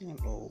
见喽。